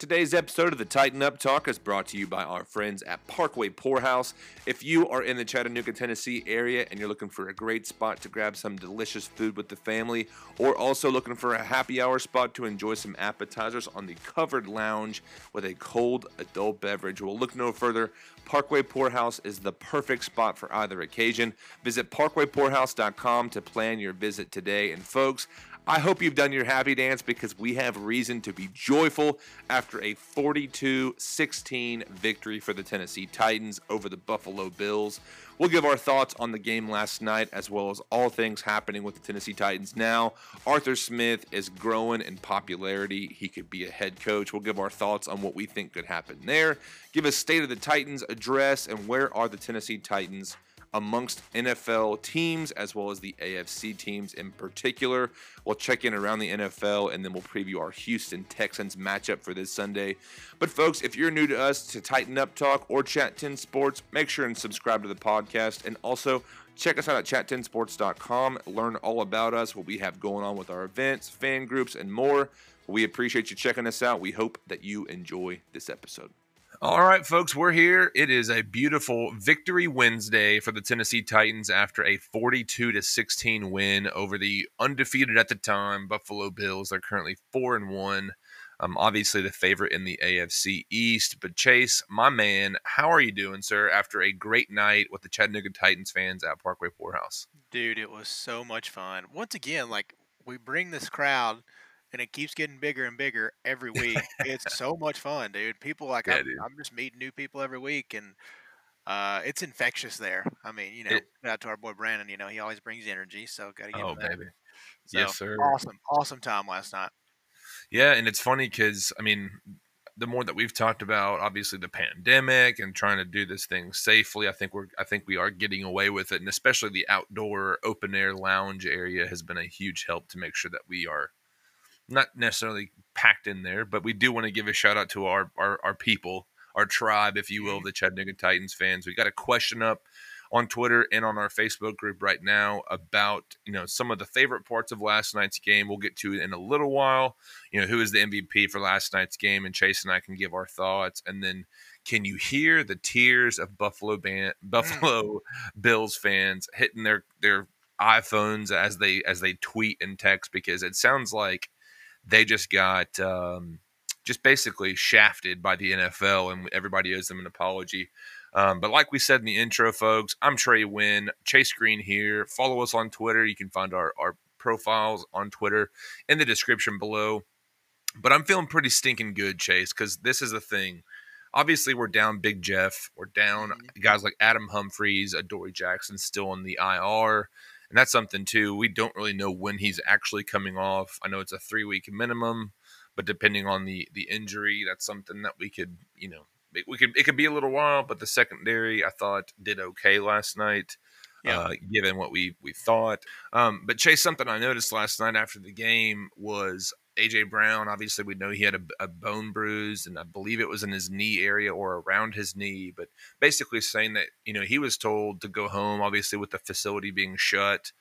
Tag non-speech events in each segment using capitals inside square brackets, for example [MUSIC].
Today's episode of the Tighten Up Talk is brought to you by our friends at Parkway Poorhouse. If you are in the Chattanooga, Tennessee area and you're looking for a great spot to grab some delicious food with the family, or also looking for a happy hour spot to enjoy some appetizers on the covered lounge with a cold adult beverage, well, look no further. Parkway Poorhouse is the perfect spot for either occasion. Visit parkwaypoorhouse.com to plan your visit today. And folks, I hope you've done your happy dance because we have reason to be joyful after a 42 16 victory for the Tennessee Titans over the Buffalo Bills. We'll give our thoughts on the game last night as well as all things happening with the Tennessee Titans now. Arthur Smith is growing in popularity. He could be a head coach. We'll give our thoughts on what we think could happen there. Give a state of the Titans address and where are the Tennessee Titans amongst NFL teams as well as the AFC teams in particular. We'll check in around the NFL and then we'll preview our Houston Texans matchup for this Sunday. But folks, if you're new to us to Tighten Up Talk or Chat 10 Sports, make sure and subscribe to the podcast and also check us out at chat10sports.com. Learn all about us, what we have going on with our events, fan groups, and more. We appreciate you checking us out. We hope that you enjoy this episode. All right, folks, we're here. It is a beautiful victory Wednesday for the Tennessee Titans after a 42 to 16 win over the undefeated at the time Buffalo Bills. They're currently 4 and 1. Um, obviously the favorite in the AFC East. But Chase, my man, how are you doing, sir, after a great night with the Chattanooga Titans fans at Parkway Poorhouse? Dude, it was so much fun. Once again, like we bring this crowd – and it keeps getting bigger and bigger every week. it's [LAUGHS] so much fun, dude. People like yeah, I'm, I'm, just meeting new people every week, and uh, it's infectious there. I mean, you know, it, out to our boy Brandon. You know, he always brings energy, so got to give oh, baby. So, yes, sir. Awesome, awesome time last night. Yeah, and it's funny because I mean, the more that we've talked about, obviously the pandemic and trying to do this thing safely, I think we're I think we are getting away with it, and especially the outdoor open air lounge area has been a huge help to make sure that we are not necessarily packed in there, but we do want to give a shout out to our, our, our people, our tribe, if you will, mm-hmm. the Chattanooga Titans fans. We got a question up on Twitter and on our Facebook group right now about you know some of the favorite parts of last night's game. We'll get to it in a little while. You know who is the MVP for last night's game, and Chase and I can give our thoughts. And then, can you hear the tears of Buffalo band, mm. Buffalo Bills fans hitting their their iPhones as they as they tweet and text because it sounds like they just got um, just basically shafted by the NFL, and everybody owes them an apology. Um, but like we said in the intro, folks, I'm Trey Wynn, Chase Green here. Follow us on Twitter. You can find our, our profiles on Twitter in the description below. But I'm feeling pretty stinking good, Chase, because this is the thing. Obviously, we're down Big Jeff. We're down mm-hmm. guys like Adam Humphries, Adoree Jackson still on the IR and that's something too. We don't really know when he's actually coming off. I know it's a three week minimum, but depending on the the injury, that's something that we could you know we could it could be a little while. But the secondary I thought did okay last night. Yeah. Uh, given what we we thought, um, but Chase, something I noticed last night after the game was AJ Brown, obviously, we know he had a, a, bone bruise, and I believe it was in his knee area or around his knee. But basically, saying that you know he was told to go home, obviously, with the facility being shut,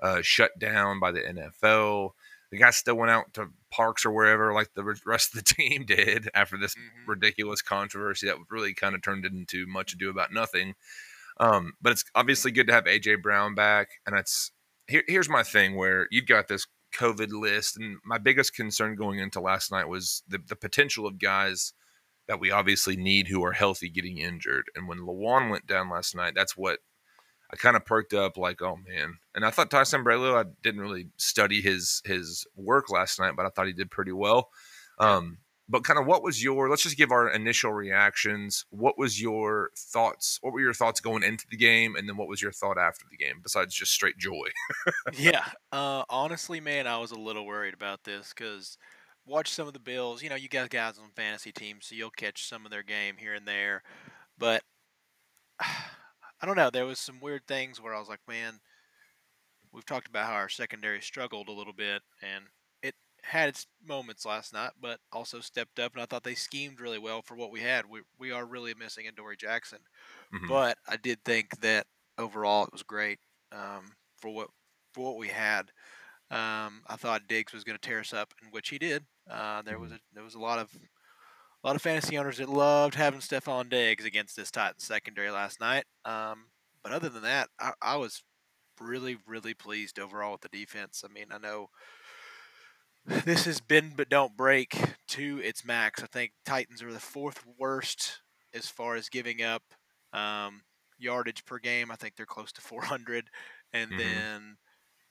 uh, shut down by the NFL. The guy still went out to parks or wherever, like the rest of the [LAUGHS] team did, after this mm-hmm. ridiculous controversy that really kind of turned into much ado about nothing. Um, but it's obviously good to have AJ Brown back, and it's here, here's my thing where you've got this COVID list. And my biggest concern going into last night was the, the potential of guys that we obviously need who are healthy getting injured. And when Lewan went down last night, that's what I kind of perked up like, oh man. And I thought Ty Sambrailo, I didn't really study his his work last night, but I thought he did pretty well. Um, but kind of what was your let's just give our initial reactions what was your thoughts what were your thoughts going into the game and then what was your thought after the game besides just straight joy? Yeah uh, honestly man i was a little worried about this because watch some of the bills you know you got guys on fantasy teams so you'll catch some of their game here and there but [SIGHS] i don't know there was some weird things where i was like man we've talked about how our secondary struggled a little bit and had its moments last night, but also stepped up, and I thought they schemed really well for what we had. We we are really missing Adoree Jackson, mm-hmm. but I did think that overall it was great um, for what for what we had. Um, I thought Diggs was going to tear us up, in which he did. Uh, there was mm-hmm. a there was a lot of a lot of fantasy owners that loved having Stefon Diggs against this Titans secondary last night. Um, but other than that, I, I was really, really pleased overall with the defense. I mean, I know this has been but don't break to its max. I think Titans are the fourth worst as far as giving up um, yardage per game. I think they're close to 400, and mm-hmm. then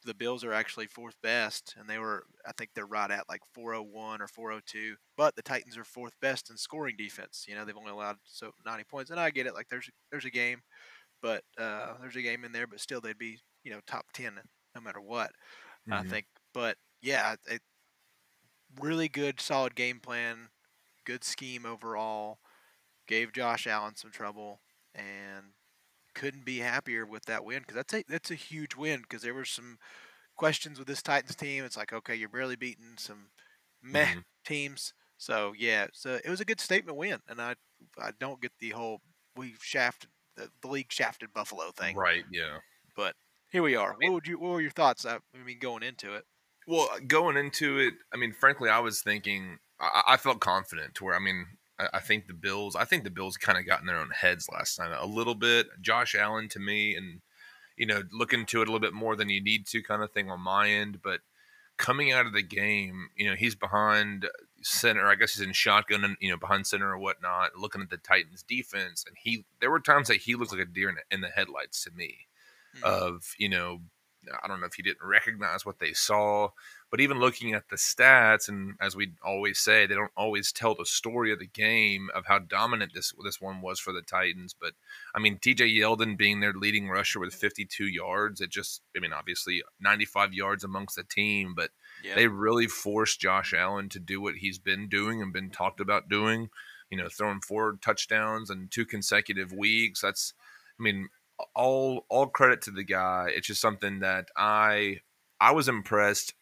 the Bills are actually fourth best, and they were I think they're right at like 401 or 402. But the Titans are fourth best in scoring defense. You know they've only allowed so 90 points, and I get it. Like there's there's a game, but uh, there's a game in there, but still they'd be you know top 10 no matter what. Mm-hmm. I think, but yeah, it, really good, solid game plan, good scheme overall. Gave Josh Allen some trouble, and couldn't be happier with that win because that's a that's a huge win because there were some questions with this Titans team. It's like okay, you're barely beating some meh mm-hmm. teams, so yeah, so it was a good statement win, and I I don't get the whole we shafted the, the league shafted Buffalo thing, right? Yeah, but here we are. What would you? What were your thoughts? I mean, going into it. Well, going into it, I mean, frankly, I was thinking I, I felt confident to where I mean, I, I think the Bills. I think the Bills kind of got in their own heads last night a little bit. Josh Allen to me, and you know, looking to it a little bit more than you need to, kind of thing on my end. But coming out of the game, you know, he's behind center. I guess he's in shotgun and you know behind center or whatnot. Looking at the Titans defense, and he there were times that he looked like a deer in, in the headlights to me. Mm-hmm. Of you know I don't know if he didn't recognize what they saw, but even looking at the stats, and as we always say, they don't always tell the story of the game of how dominant this this one was for the Titans. But I mean, T.J. Yeldon being their leading rusher with 52 yards, it just, I mean, obviously 95 yards amongst the team, but yep. they really forced Josh Allen to do what he's been doing and been talked about doing. You know, throwing four touchdowns in two consecutive weeks. That's, I mean, all all credit to the guy. It's just something that I I was impressed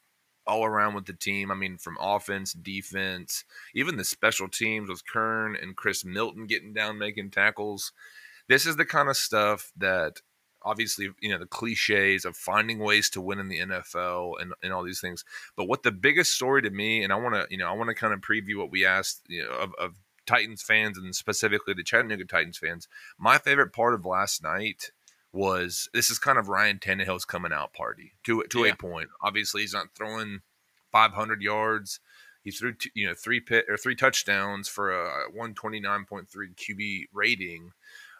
all around with the team. I mean, from offense, defense, even the special teams with Kern and Chris Milton getting down making tackles. This is the kind of stuff that obviously, you know, the cliches of finding ways to win in the NFL and, and all these things. But what the biggest story to me, and I want to, you know, I want to kind of preview what we asked, you know, of, of Titans fans and specifically the Chattanooga Titans fans, my favorite part of last night was this is kind of Ryan Tannehill's coming out party to to yeah. a point. Obviously, he's not throwing 500 yards. He threw two, you know three pit or three touchdowns for a 129.3 QB rating.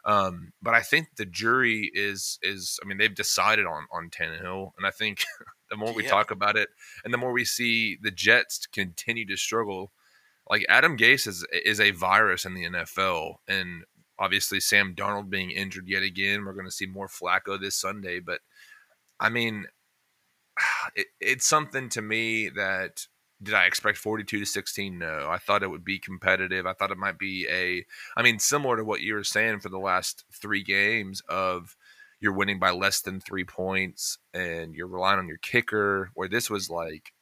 Um, but I think the jury is is I mean they've decided on on Tannehill, and I think [LAUGHS] the more we yeah. talk about it, and the more we see the Jets continue to struggle, like Adam Gase is is a virus in the NFL, and obviously Sam Darnold being injured yet again, we're going to see more Flacco this Sunday. But I mean, [SIGHS] it, it's something to me that did I expect 42 to 16? No, I thought it would be competitive. I thought it might be a, I mean, similar to what you were saying for the last three games of you're winning by less than three points and you're relying on your kicker. Where this was like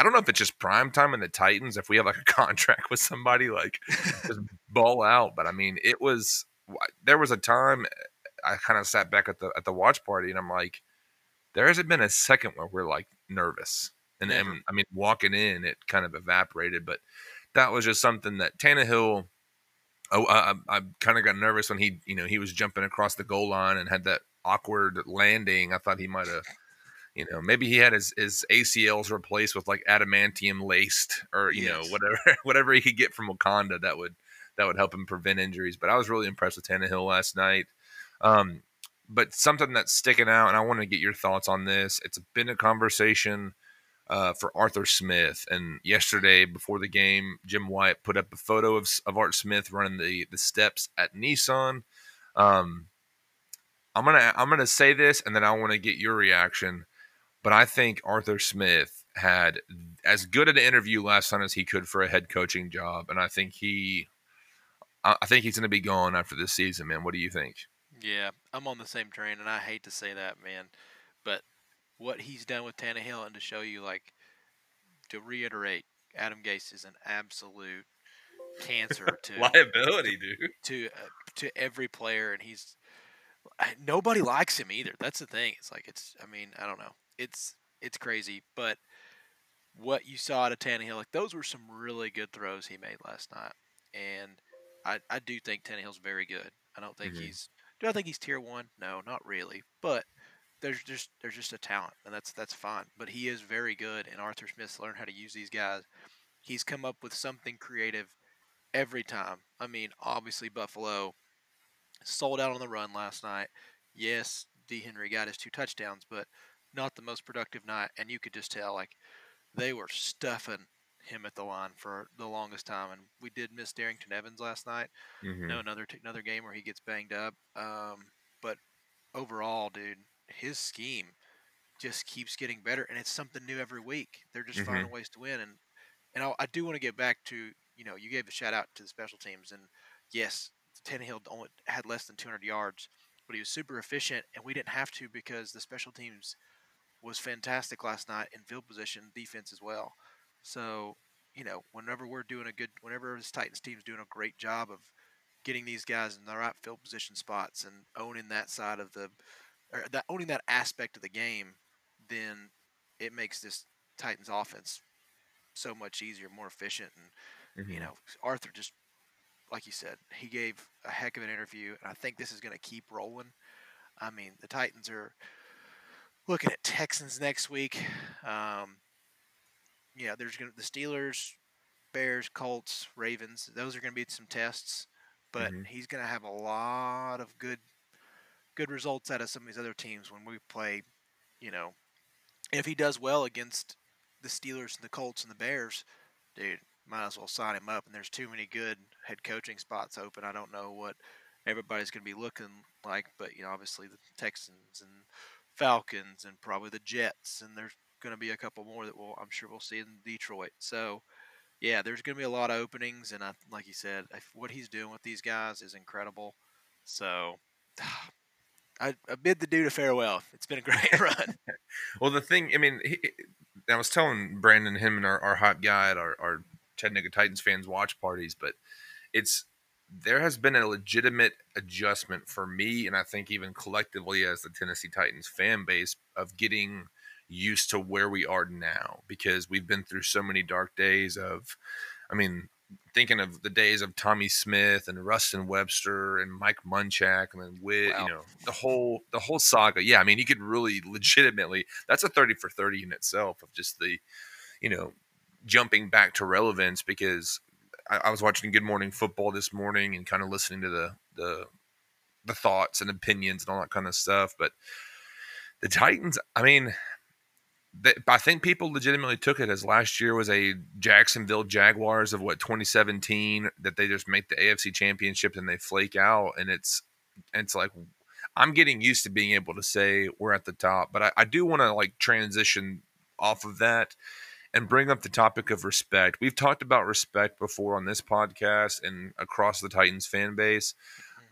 I don't know if it's just prime time in the Titans. If we have like a [LAUGHS] contract with somebody, like just ball out. But I mean, it was there was a time I kind of sat back at the at the watch party and I'm like, there hasn't been a second where we're like nervous. And, and I mean, walking in, it kind of evaporated. But that was just something that Tannehill. Oh, I, I kind of got nervous when he, you know, he was jumping across the goal line and had that awkward landing. I thought he might have you know, maybe he had his, his ACLs replaced with like adamantium laced or, you yes. know, whatever [LAUGHS] whatever he could get from Wakanda that would that would help him prevent injuries. But I was really impressed with Tannehill last night. Um, but something that's sticking out, and I want to get your thoughts on this. It's been a conversation uh, for Arthur Smith, and yesterday before the game, Jim Wyatt put up a photo of, of Art Smith running the the steps at Nissan. Um, I'm gonna I'm gonna say this, and then I want to get your reaction. But I think Arthur Smith had as good an interview last time as he could for a head coaching job, and I think he, I think he's going to be gone after this season, man. What do you think? Yeah, I'm on the same train, and I hate to say that, man, but what he's done with Tannehill, and to show you, like, to reiterate, Adam Gase is an absolute cancer [LAUGHS] to liability, dude. To uh, to every player, and he's nobody likes him either. That's the thing. It's like it's. I mean, I don't know it's it's crazy. But what you saw out of Tannehill, like those were some really good throws he made last night. and I I do think Tannehill's very good. I don't think Mhm. he's do I think he's tier one? No, not really. But there's just there's just a talent, and that's that's fine. But he is very good, and Arthur Smith's learned how to use these guys. He's come up with something creative every time. I mean, obviously Buffalo sold out on the run last night. Yes, D. Henry got his two touchdowns, but not the most productive night. And you could just tell like they were stuffing him at the line for the longest time. And we did miss Darrynton Evans last night. Mhm. No, another another game where he gets banged up. Um, but overall, dude, his scheme just keeps getting better, and it's something new every week. They're just finding ways to win, and and I, I do want to get back to you know you gave a shout out to the special teams, and yes, Tannehill only had less than 200 yards, but he was super efficient, and we didn't have to because the special teams was fantastic last night in field position defense as well. So you know whenever we're doing a good, whenever this Titans team's doing a great job of getting these guys in the right field position spots and owning that side of the or that owning that aspect of the game, then it makes this Titans offense so much easier, more efficient, and Mhm. you know Arthur just like you said, he gave a heck of an interview, and I think this is going to keep rolling. I mean, the Titans are looking at Texans next week. Um, yeah, there's going to the Steelers, Bears, Colts, Ravens. Those are going to be some tests, but Mhm. he's going to have a lot of good good results out of some of these other teams when we play. You know, if he does well against the Steelers and the Colts and the Bears, dude, might as well sign him up. And there's too many good head coaching spots open. I don't know what everybody's going to be looking like, but you know, obviously the Texans and Falcons and probably the Jets, and there's going to be a couple more that we'll, I'm sure we'll see in Detroit. So, yeah, there's going to be a lot of openings, and I, like you said, what he's doing with these guys is incredible. So, [SIGHS] I, I bid the dude a farewell. It's been a great [LAUGHS] run. Well, the thing, I mean, he, I was telling Brandon, him and our, our hot guy at our, our Chattanooga Titans fans watch parties, but it's there has been a legitimate adjustment for me, and I think even collectively as the Tennessee Titans fan base of getting used to where we are now because we've been through so many dark days of, I mean, thinking of the days of Tommy Smith and Ruston Webster and Mike Munchak and then Witt, Wow. you know, the whole the whole saga. Yeah, I mean, you could really legitimately that's a 30 for 30 in itself of just the, you know, jumping back to relevance because I, I was watching Good Morning Football this morning and kind of listening to the the the thoughts and opinions and all that kind of stuff. But the Titans, I mean, they, I think people legitimately took it as last year was a Jacksonville Jaguars of what 2017 that they just make the AFC Championship and they flake out, and it's it's like I'm getting used to being able to say we're at the top, but I, I do want to like transition off of that and bring up the topic of respect. We've talked about respect before on this podcast and across the Titans fan base.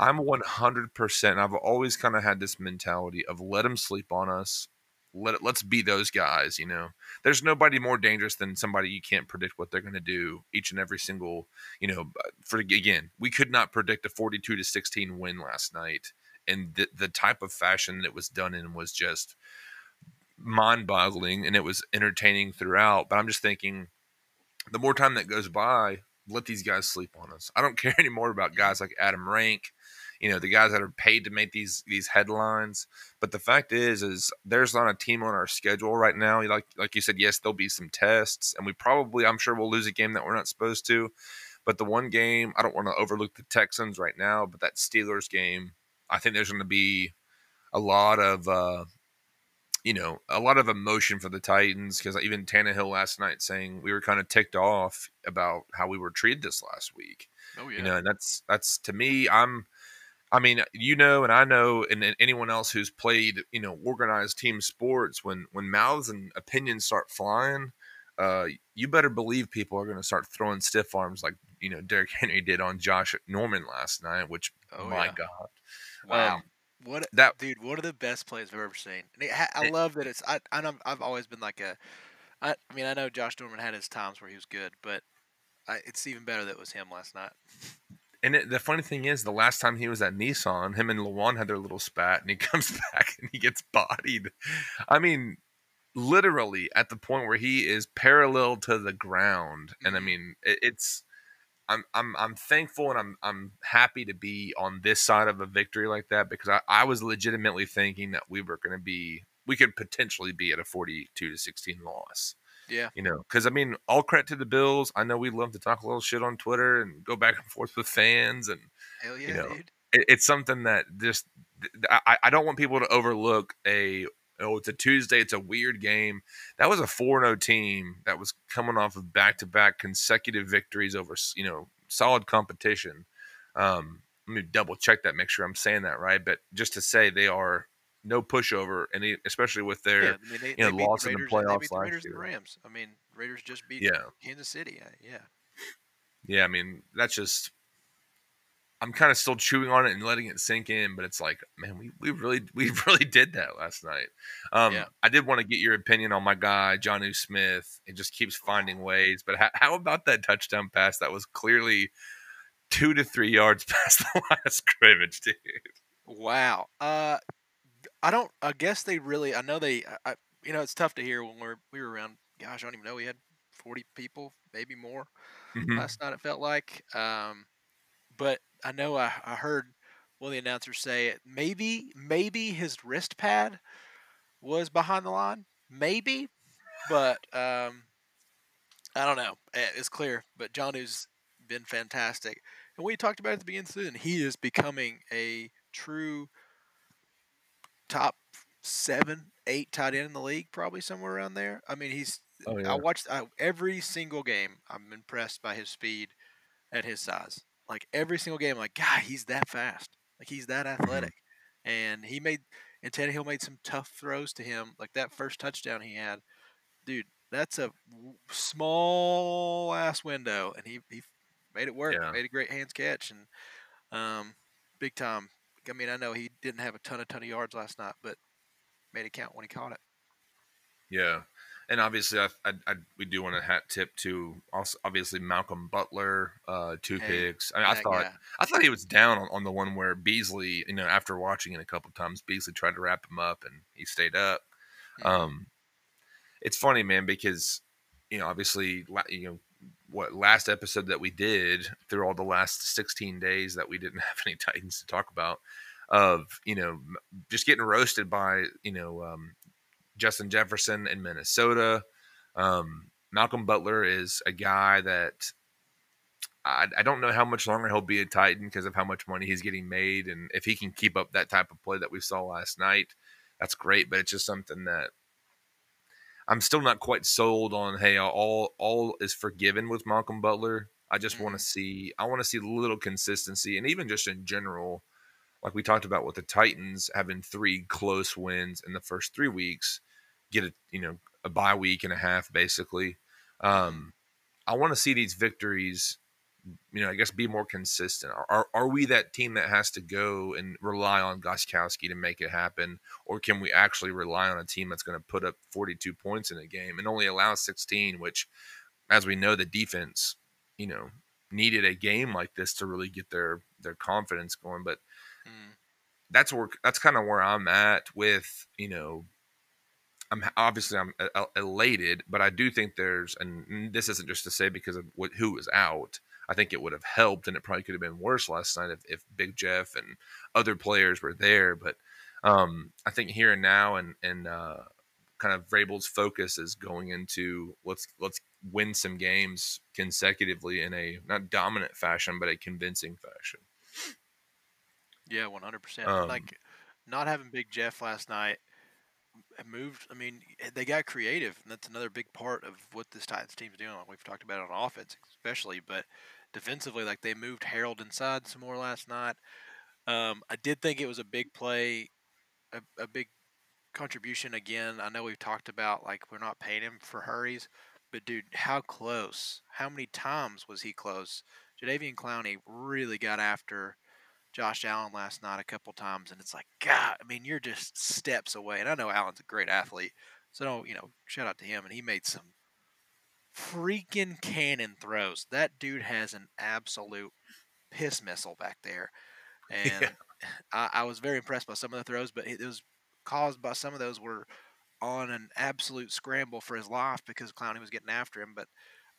Mm-hmm. I'm 100%. I've always kind of had this mentality of let them sleep on us. Let it, let's be those guys, you know. There's nobody more dangerous than somebody you can't predict what they're going to do each and every single, you know, uh, for again, we could not predict a 42 to 16 win last night and the, the type of fashion that it was done in was just mind-boggling and it was entertaining throughout but i'm just thinking the more time that goes by let these guys sleep on us. I don't [LAUGHS] care anymore about guys like adam rank you know the guys that are paid to make these these headlines but the fact is is there's not a team on our schedule right now. Like like you said yes there'll be some tests and we probably i'm sure we'll lose a game that we're not supposed to but the one game i don't want to overlook the texans right now but that steelers game i think there's going to be a lot of uh you know, a lot of emotion for the Titans because even Tannehill last night saying we were kind of ticked off about how we were treated this last week. Oh yeah. You know, and that's that's to me, I'm, I mean, you know, and I know, and, and anyone else who's played, you know, organized team sports, when when mouths and opinions start flying, uh, you better believe people are going to start throwing stiff arms like you know Derrick Henry did on Josh Norman last night, which Oh, my yeah. God, Wow. Um, what that dude? One of the best plays I've ever seen. It I love that it's. I I I've always been like a. I, I mean I know Josh Norman had his times where he was good, but I, it's even better that it was him last night. And it, the funny thing is, the last time he was at Nissan, him and Lewan had their little spat, and he [LAUGHS] comes back and he gets bodied. I mean, literally at the point where he is parallel to the ground, and I Mhm. mean, it, it's I'm I'm I'm thankful and I'm I'm happy to be on this side of a victory like that because I, I was legitimately thinking that we were going to be we could potentially be at a 42 to 16 loss. Yeah. You know, because I mean, all credit to the Bills. I know we love to talk a little shit on Twitter and go back and forth with fans, and Hell yeah, you know, dude. it, it's something that just I, I don't want people to overlook a oh it's a Tuesday, it's a weird game. That was a four zero team that was coming off of back to back consecutive victories over you know solid competition. Um, let me double check that, make sure I'm saying that right. But just to say they are no pushover, and especially with their Yeah, I mean, they, you know they loss the in the Raiders, they playoffs beat the last Raiders and the year. Rams. I mean, Raiders just beat Yeah. Kansas City. Uh, yeah. Yeah, I mean that's just I'm kind of still chewing on it and letting it sink in, but it's like, man, we, we really [LAUGHS] we really did that last night. Um, Yeah. I did want to get your opinion on my guy Jonnu Smith. It just keeps finding ways. But how, how about that touchdown pass that was clearly two to three yards [LAUGHS] past the line of scrimmage, dude? Wow. Uh, I don't. I guess they really. I know they. I, you know, it's tough to hear when we're we were around. Gosh, I don't even know. We had forty people, maybe more Mhm. last night. It felt like. Um, but I know I, I heard one of the announcers say it. Maybe maybe his wrist pad was behind the line. Maybe, but um, I don't know. Eh, It's clear. But John has been fantastic, and we talked about it at the beginning of the season. He is becoming a true top seven, eight tight end in the league, probably somewhere around there. I mean, he's. Oh I watched I, every single game. I'm impressed by his speed at his size. Like every single game, like God, he's that fast. Like he's that athletic, and he made and Tannehill made some tough throws to him. Like that first touchdown he had, dude. That's a small ass window, and he he made it work. Yeah. Made a great hands catch, and um, big time. I mean, I know he didn't have a ton of ton of yards last night, but made it count when he caught it. Yeah, and obviously, I, I, I we do want to hat tip to also obviously Malcolm Butler, uh, two Hey, picks. I mean, I thought guy. I thought he was down on, on the one where Beasley, you know, after watching it a couple times, Beasley tried to wrap him up and he stayed up. Mhm. Um, it's funny, man, because you know, obviously, you know, what last episode that we did through all the last 16 days that we didn't [LAUGHS] have any Titans to talk about, of you know, just getting roasted by you know um, Justin Jefferson in Minnesota. Um, Malcolm Butler is a guy that I, I don't know how much longer he'll be a Titan because of how much money he's getting made, and if he can keep up that type of play that we saw last night, that's great. But it's just something that I'm still not quite sold on. Hey, all all is forgiven with Malcolm Butler. I just want to see. I want to see a little consistency, and even just in general, like we talked about with the Titans having three close wins in the first three weeks, get a you know a bye week and a half basically. Um, I want to see these victories. You know, I guess be more consistent. Are, are are we that team that has to go and rely on Gostkowski to make it happen, or can we actually rely on a team that's going to put up 42 points in a game and only allow 16? Which, as we know, the defense, you know, needed a game like this to really get their their confidence going. But Mm. that's where that's kind of where I'm at with you know I'm obviously I'm e- elated, but I do think there's and this isn't just to say because of what, who was out. I think it would have helped, and it probably could have been worse last night if, if Big Jeff and other players were there. But um, I think here and now, and and uh, kind of Vrabel's focus is going into let's let's win some games consecutively in a not dominant fashion, but a convincing fashion. Yeah, one hundred percent. Um, Like not having Big Jeff last night moved. I mean, they got creative, and that's another big part of what this Titans team's doing. Like we've talked about on offense, especially, but defensively, like they moved Harold inside some more last night. Um, I did think it was a big play, a, a big contribution. Again, I know we've talked about like we're not paying him for hurries, but dude, how close? How many times was he close? Jadeveon Clowney really got after Josh Allen last night a couple times, and it's like, God, I mean, you're just steps away. And I know Allen's a great athlete, so don't, you know, shout out to him. And he made some freaking cannon throws. That dude has an absolute piss missile back there, [LAUGHS] and Yeah. [LAUGHS] I, I was very impressed by some of the throws, but it was caused by some of those were on an absolute scramble for his life because Clowney was getting after him. But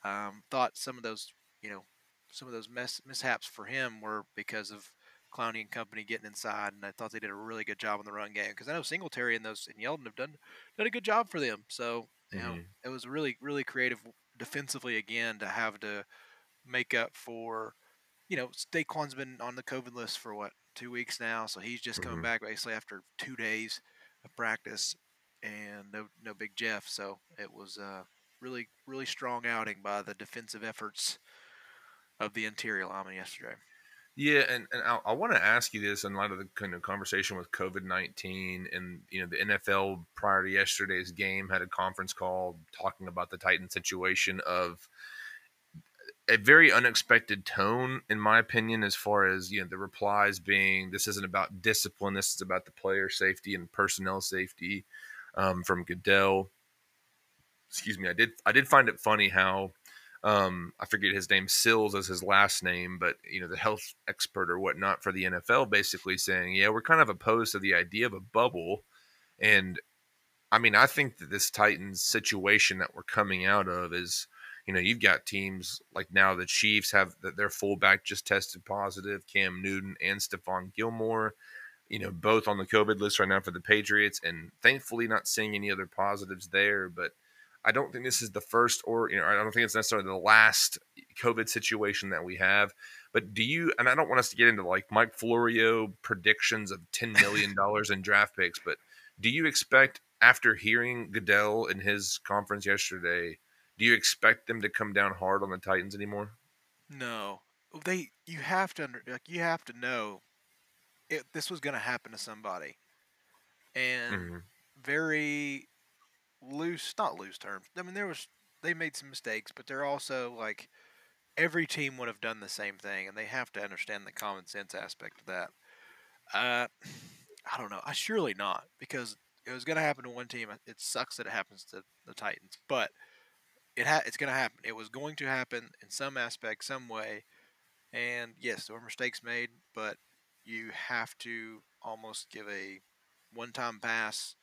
um, thought some of those, you know, some of those mess, mishaps for him were because of Clowney and company getting inside, and I thought they did a really good job on the run game because I know Singletary and those and Yeldon have done done a good job for them. So you know, Mhm. it was really really creative defensively again to have to make up for. You know, Daquan's been on the COVID list for what two weeks now, so he's just coming Mhm. back basically after two days of practice, and no no Big Jeff. So it was a really really strong outing by the defensive efforts of the interior lineman yesterday. Yeah, and, and I, I want to ask you this in light of the kind of conversation with COVID nineteen, and you know the NFL prior to yesterday's game had a conference call talking about the Titan situation of a very unexpected tone, in my opinion, as far as you know the replies being this isn't about discipline, this is about the player safety and personnel safety um, from Goodell. Excuse me, I did I did find it funny how um, I forget his name, Sills as his last name, but you know the health expert or whatnot for the NFL, basically saying, yeah, we're kind of opposed to the idea of a bubble, and I mean, I think that this Titans situation that we're coming out of is, you know, you've got teams like now the Chiefs have that their fullback just tested positive, Cam Newton and Stephon Gilmore, you know, both on the COVID list right now for the Patriots, and thankfully not seeing any other positives there, but. I don't think this is the first, or you know, I don't think it's necessarily the last COVID situation that we have. But do you? And I don't want us to get into like Mike Florio predictions of ten million [LAUGHS] dollars in draft picks, but do you expect after hearing Goodell in his conference yesterday, do you expect them to come down hard on the Titans anymore? No, they you have to under, like you have to know it, this was going to happen to somebody, and Mm-hmm. very loose, not loose terms. I mean, there was they made some mistakes, but they're also like every team would have done the same thing, and they have to understand the common sense aspect of that. Uh, I don't know. I surely not because it was going to happen to one team. It sucks that it happens to the Titans, but it ha- it's going to happen. It was going to happen in some aspect, some way. And yes, there were mistakes made, but you have to almost give a one-time pass.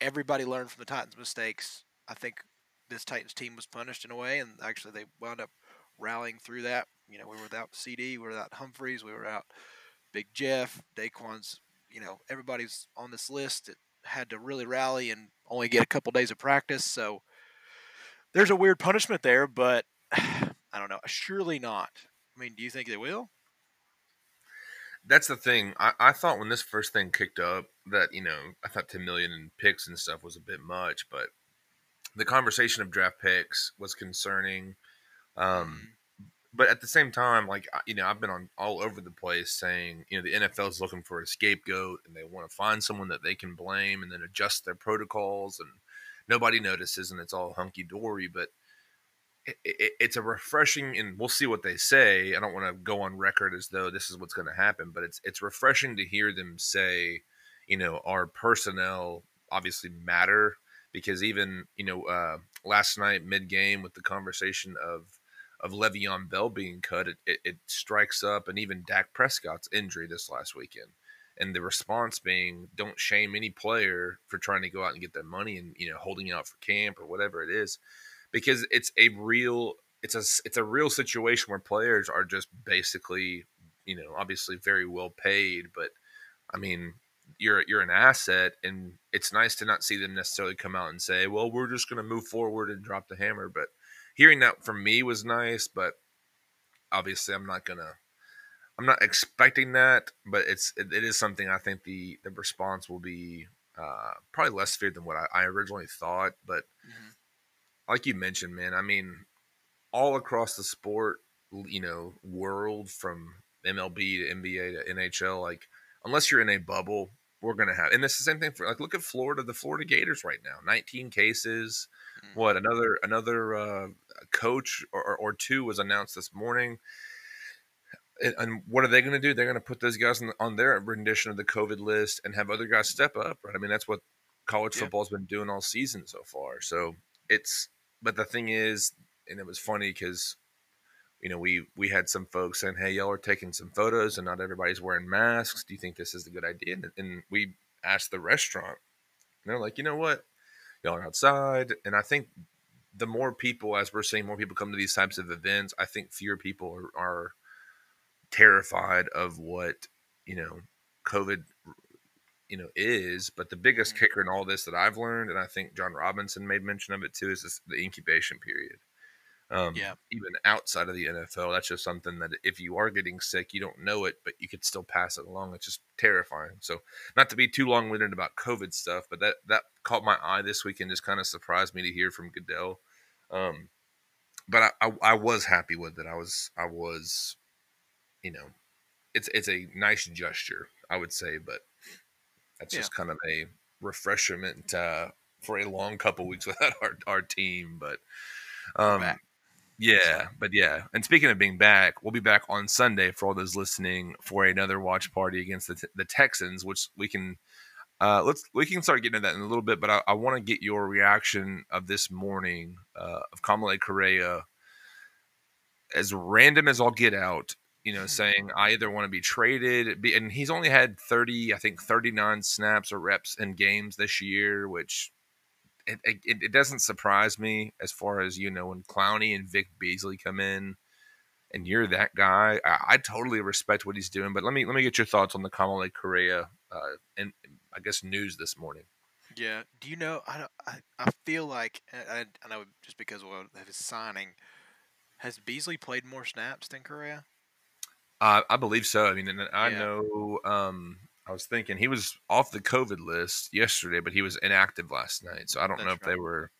Everybody learned from the Titans' mistakes. I think this Titans team was punished in a way, and actually they wound up rallying through that. You know, we were without CD, we were without Humphries, we were out Big Jeff, Daquan's. You know, everybody's on this list that had to really rally and only get a couple days of practice. So there's a weird punishment there, but [SIGHS] I don't know. Surely not. I mean, do you think they will? That's the thing. I, I thought when this first thing kicked up that, you know, I thought 10 million in picks and stuff was a bit much, but the conversation of draft picks was concerning. Um, but at the same time, like you know, I've been on all over the place saying, you know, the NFL is looking for a scapegoat and they want to find someone that they can blame and then adjust their protocols and nobody notices and it's all hunky dory. But it, it, it's a refreshing, and we'll see what they say. I don't want to go on record as though this is what's going to happen, but it's it's refreshing to hear them say, you know, our personnel obviously matter because even you know uh, last night mid game with the conversation of of Le'Veon Bell being cut, it, it, it strikes up, and even Dak Prescott's injury this last weekend, and the response being, "Don't shame any player for trying to go out and get that money and you know holding out for camp or whatever it is." Because it's a real it's a it's a real situation where players are just basically you know obviously very well paid but i mean you're you're an asset and it's nice to not see them necessarily come out and say well we're just going to move forward and drop the hammer but hearing that from me was nice but obviously i'm not going to i'm not expecting that but it's it, it is something i think the the response will be uh, probably less feared than what I, I originally thought but Mhm. Like you mentioned, man, I mean, all across the sport, you know, world from MLB to NBA to NHL, like unless you're in a bubble, we're gonna have, and it's the same thing for like look at Florida, the Florida Gators right now, 19 cases. Mhm. What another another uh, coach or, or, or two was announced this morning. And, and what are they going to do? They're going to put those guys on, on their rendition of the COVID list and have other guys step up, right? I mean, that's what college Yeah. football's been doing all season so far. So it's, but the thing is, and it was funny because, you know, we we had some folks saying, "Hey, y'all are taking some photos, and not everybody's wearing masks. Do you think this is a good idea?" And, and we asked the restaurant, and they're like, "You know what? Y'all are outside," and I think the more people, as we're seeing more people come to these types of events, I think fewer people are, are terrified of what you know COVID you know is. But the biggest Mm-hmm. kicker in all this that I've learned, and I think Jon Robinson made mention of it too, is this, the incubation period. Um, Yeah. Even outside of the NFL, that's just something that if you are getting sick, you don't know it, but you could still pass it along. It's just terrifying. So, not to be too long winded about COVID stuff, but that that caught my eye this week and just kind of surprised me to hear from Goodell. Um, but I, I, I was happy with it. I was I was, you know, it's it's a nice gesture, I would say, but that's Yeah. just kind of a refreshment uh, for a long couple weeks [LAUGHS] without our, our team. But um, yeah, but yeah. And speaking of being back, we'll be back on Sunday for all those listening for another watch party against the, the Texans, which we can uh, let's we can start getting into that in a little bit. But I, I want to get your reaction of this morning uh, of Kamalei Correa, as random as I'll get out. You know, saying I either want to be traded, be, and he's only had thirty, I think, thirty nine snaps or reps in games this year, which it, it, it doesn't surprise me as far as you know when Clowney and Vic Beasley come in and you're that guy. I, I totally respect what he's doing, but let me let me get your thoughts on the Kamalei Correa uh, and I guess news this morning. Yeah. Do you know? I don't, I, I feel like I, I know just because of his signing, has Beasley played more snaps than Correa? Uh, I believe so. I mean, and I Yeah. know. Um, I was thinking he was off the COVID list yesterday, but he was inactive last night. So I don't know That's if they were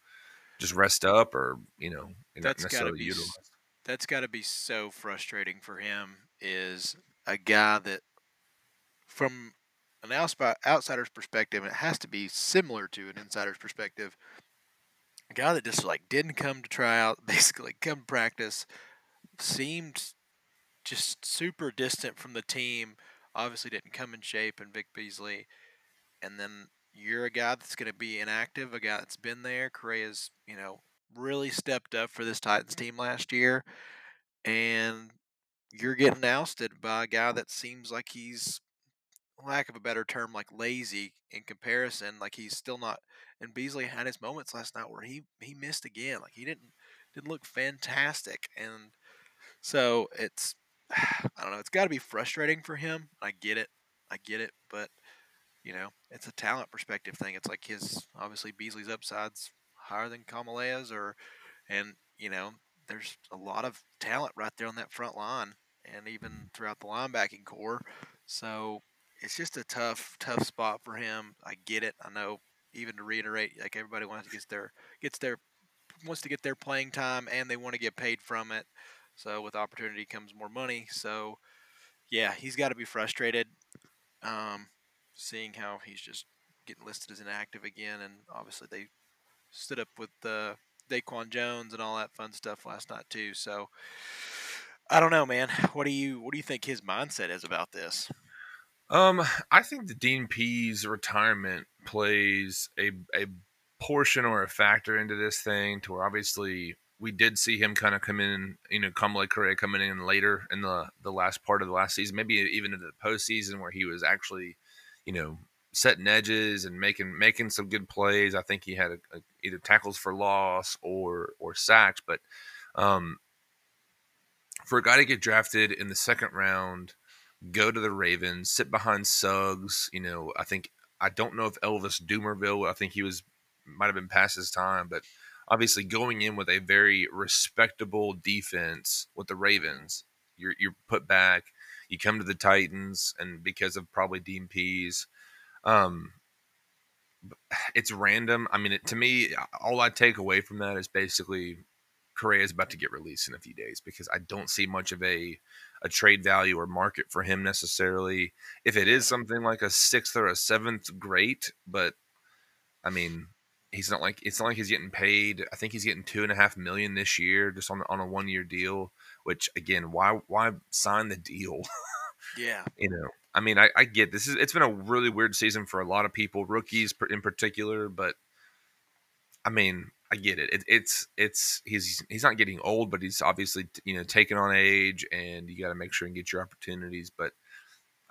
just rest up or you know not That's gotta be utilized. That's got to be so frustrating for him. Is a guy that, from an outsider's perspective, and it has to be similar to an insider's perspective. A guy that just like didn't come to try out, [LAUGHS] basically come practice, seemed just super distant from the team. Obviously, didn't come in shape. And Vic Beasley, and then you're a guy that's going to be inactive, a guy that's been there. Correa's, you know, really stepped up for this Titans team last year, and you're getting ousted by a guy that seems like he's, lack of a better term, like lazy in comparison. Like he's still not. And Beasley had his moments last night where he he missed again. Like he didn't didn't look fantastic, and so it's [SIGHS] I don't know. It's got to be frustrating for him. I get it. I get it, but you know, it's a talent perspective thing. It's like his obviously Beasley's upside's higher than Kamalei's, or and you know, there's a lot of talent right there on that front line, and even throughout the linebacking core. So it's just a tough, tough spot for him. I get it. I know. Even to reiterate, like everybody wants to get their gets their wants to get their playing time, and they want to get paid from it. So with opportunity comes more money. So yeah, he's got to be frustrated. Um, seeing how he's just getting listed as inactive again, and obviously they stood up with uh, Daquan Jones and all that fun stuff last night too. So I don't know, man. What do you what do you think his mindset is about this? Um, I think the Dean P's retirement plays a a portion or a factor into this thing. To where obviously we did see him kind of come in, you know, Kamalei Correa coming in later in the the last part of the last season, maybe even into the postseason where he was actually, you know, setting edges and making making some good plays. I think he had a, a, either tackles for loss or or sacks, but um, for a guy to get drafted in the second round go to the Ravens, sit behind Suggs. You know, I think I don't know if Elvis Dumervil. I think he was might have been past his time, but obviously going in with a very respectable defense with the Ravens, you're you're put back. You come to the Titans, and because of probably DMPs, um, [SIGHS] it's random. I mean, it, to me, all I take away from that is basically Correa is about to get released in a few days because I don't see much of a a trade value or market for him necessarily. If it is something like a sixth or a seventh, great. But I mean, he's not like it's not like he's getting paid. I think he's getting two and a half million this year just on on a one year deal. Which again, why why sign the deal? [LAUGHS] Yeah, you know, I mean, I, I get this is it's been a really weird season for a lot of people, rookies in particular. But I mean, I get it. it. It's it's he's he's not getting old, but he's obviously you know taking on age, and you got to make sure and get your opportunities. But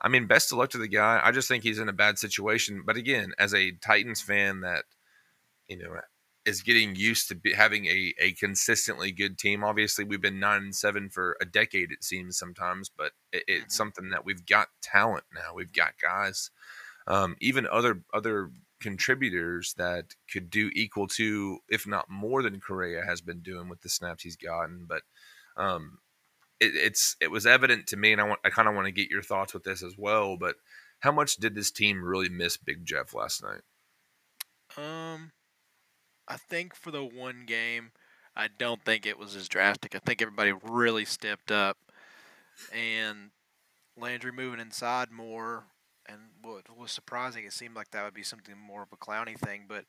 I mean, best of luck to the guy. I just think he's in a bad situation. But again, as a Titans fan, that you know, is getting used to be, having a, a consistently good team. Obviously, we've been nine and seven for a decade, it seems sometimes, but it, it's mm-hmm. something that we've got talent now. We've got guys, um, even other other contributors that could do equal to, if not more than Correa has been doing with the snaps he's gotten. But um, it, it's it was evident to me, and I want I kind of want to get your thoughts with this as well. But how much did this team really miss Big Jeff last night? Um, I think for the one game, I don't think it was as drastic. I think everybody really stepped up, and Landry moving inside more. And what was surprising, it seemed like that would be something more of a Clowney thing, but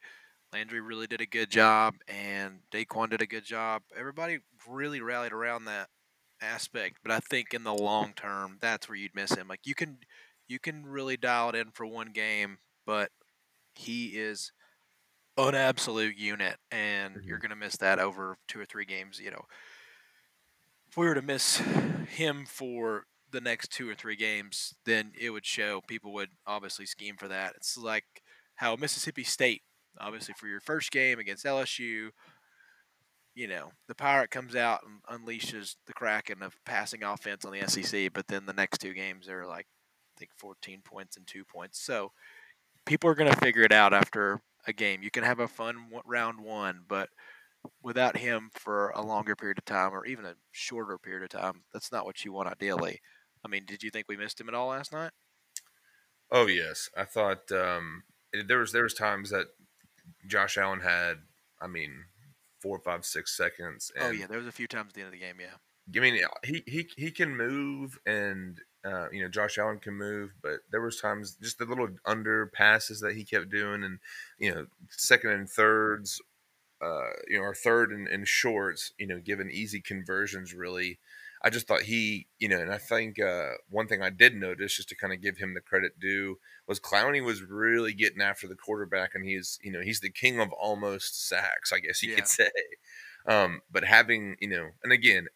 Landry really did a good job, and Daquan did a good job. Everybody really rallied around that aspect, but I think in the long term, that's where you'd miss him. Like you can, you can really dial it in for one game, but he is an absolute unit, and mm-hmm. you're going to miss that over two or three games. You know, if we were to miss him for the next two or three games, then it would show. People would obviously scheme for that. It's like how Mississippi State, obviously, for your first game against LSU, you know, the Pirate comes out and unleashes the Kraken of passing offense on the SEC, but then the next two games are like, I think, 14 points and two points. So people are going to figure it out after a game. You can have a fun round one, but without him for a longer period of time or even a shorter period of time, that's not what you want ideally. I mean, did you think we missed him at all last night? Oh yes, I thought um, there was there was times that Josh Allen had. I mean, four, five, six seconds. oh yeah, there was a few times at the end of the game. Yeah. I mean, he he he can move, and uh, you know Josh Allen can move, but there was times just the little under passes that he kept doing, and you know second and thirds, uh, you know, or third and, and shorts, you know, given easy conversions. Really, I just thought he, you know, and I think uh, one thing I did notice, just to kind of give him the credit due, was Clowney was really getting after the quarterback, and he's, you know, he's the king of almost sacks, I guess you yeah. could say. Um, but having, you know, and again,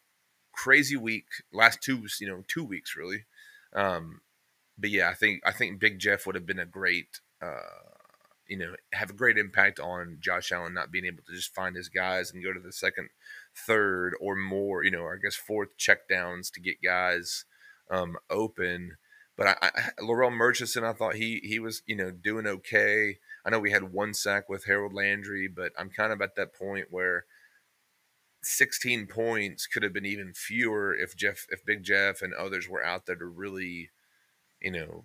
crazy week last two, you know, two weeks really um, but yeah, I think I think Big Jeff would have been a great, uh, you know, have a great impact on Josh Allen not being able to just find his guys and go to the second, third, or more, you know, or I guess fourth checkdowns to get guys um, open. But I, I, Larrell Murchison, I thought he he was you know doing okay. I know we had one sack with Harold Landry, but I'm kind of at that point where 16 points could have been even fewer if Jeff, if Big Jeff and others were out there to really, you know,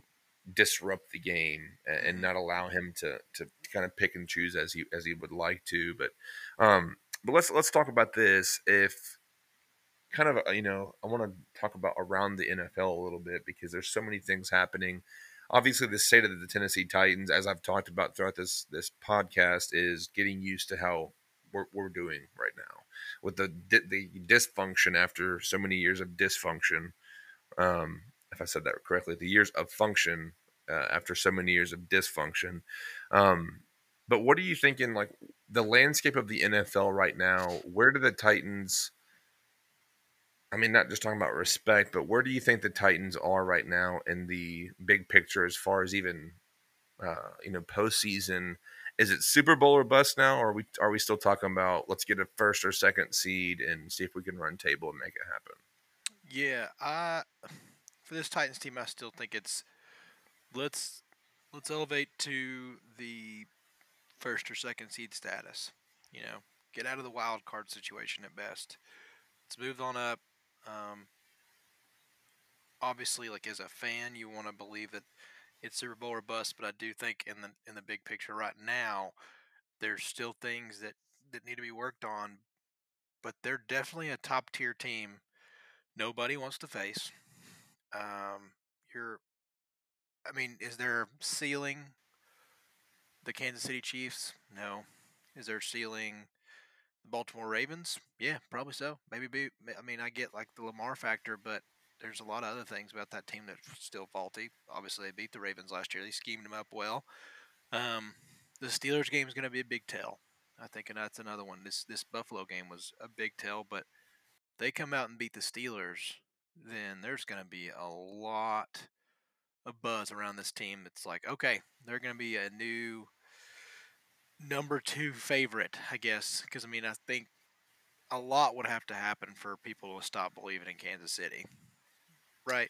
disrupt the game and, mm-hmm. not allow him to to kind of pick and choose as he as he would like to. But um, but let's let's talk about this. If kind of uh, you know, I want to talk about around the NFL a little bit because there's so many things happening. Obviously, the state of the Tennessee Titans, as I've talked about throughout this this podcast, is getting used to how we're, we're doing right now with the the dysfunction after so many years of dysfunction. Um, if I said that correctly, the years of function uh, after so many years of dysfunction. Um, but what are you thinking? Like the landscape of the NFL right now, where do the Titans? I mean, not just talking about respect, but where do you think the Titans are right now in the big picture as far as even, uh, you know, postseason is it Super Bowl or bust now, or are we are we still talking about let's get a first or second seed and see if we can run table and make it happen? Yeah, I for this Titans team, I still think it's let's let's elevate to the first or second seed status. You know, get out of the wild card situation at best. Let's move on up. Um, obviously, like as a fan, you want to believe that it's Super Bowl or bust, but I do think in the in the big picture right now, there's still things that that need to be worked on. But they're definitely a top tier team. Nobody wants to face. Um, you're, I mean, is there ceiling the Kansas City Chiefs? No. Is there ceiling the Baltimore Ravens? Yeah, probably so. Maybe be. I mean, I get like the Lamar factor, but there's a lot of other things about that team that's still faulty. Obviously, they beat the Ravens last year. They schemed them up well. Um, the Steelers game is going to be a big tell, I think, and that's another one. This this Buffalo game was a big tell, but they come out and beat the Steelers, then there's going to be a lot of buzz around this team. It's like, okay, they're going to be a new number two favorite, I guess, because I mean, I think a lot would have to happen for people to stop believing in Kansas City, right?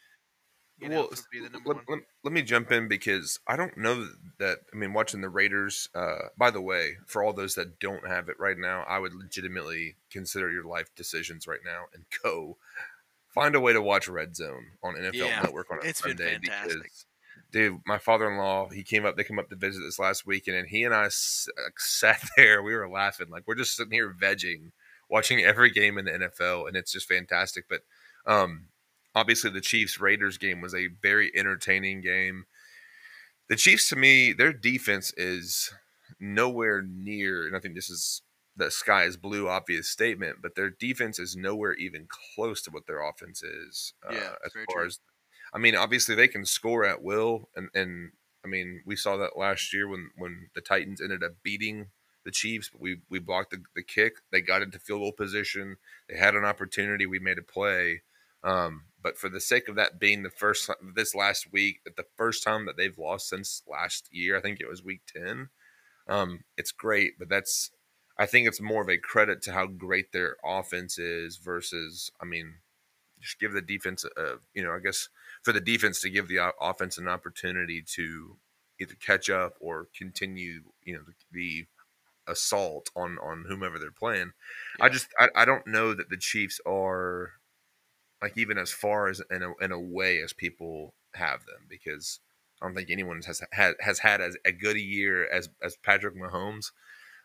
You Well, for s- be the number let, let, let me jump in because I don't know that. I mean, watching the Raiders. Uh, by the way, for all those that don't have it right now, I would legitimately consider your life decisions right now and [LAUGHS] go find a way to watch Red Zone on NFL Yeah, Network on a it's been fantastic. because, dude, my father-in-law he came up. They came up to visit this last weekend, and he and I s- uh, sat [LAUGHS] there. We were laughing like we're just sitting here vegging, watching every game in the NFL, and it's just fantastic. But um, obviously, the Chiefs Raiders game was a very entertaining game. The Chiefs, to me, their defense is nowhere near, and I think this is the sky is blue obvious statement, but their defense is nowhere even close to what their offense is. Uh, Yeah, as far true. as, I mean, obviously they can score at will, and and I mean we saw that last year when when the Titans ended up beating the Chiefs, but we we blocked the, the kick. They got into field goal position. They had an opportunity. We made a play. Um, but for the sake of that being the first this last week, the first time that they've lost since last year, I think it was week ten. Um, it's great, but that's I think it's more of a credit to how great their offense is versus, I mean, just give the defense a, you know, I guess for the defense to give the offense an opportunity to either catch up or continue, you know, the, the assault on on whomever they're playing. I just I, I don't know that the Chiefs are like even as far as in a, in a way as people have them because I don't think anyone has had has had as a good a year as as Patrick Mahomes.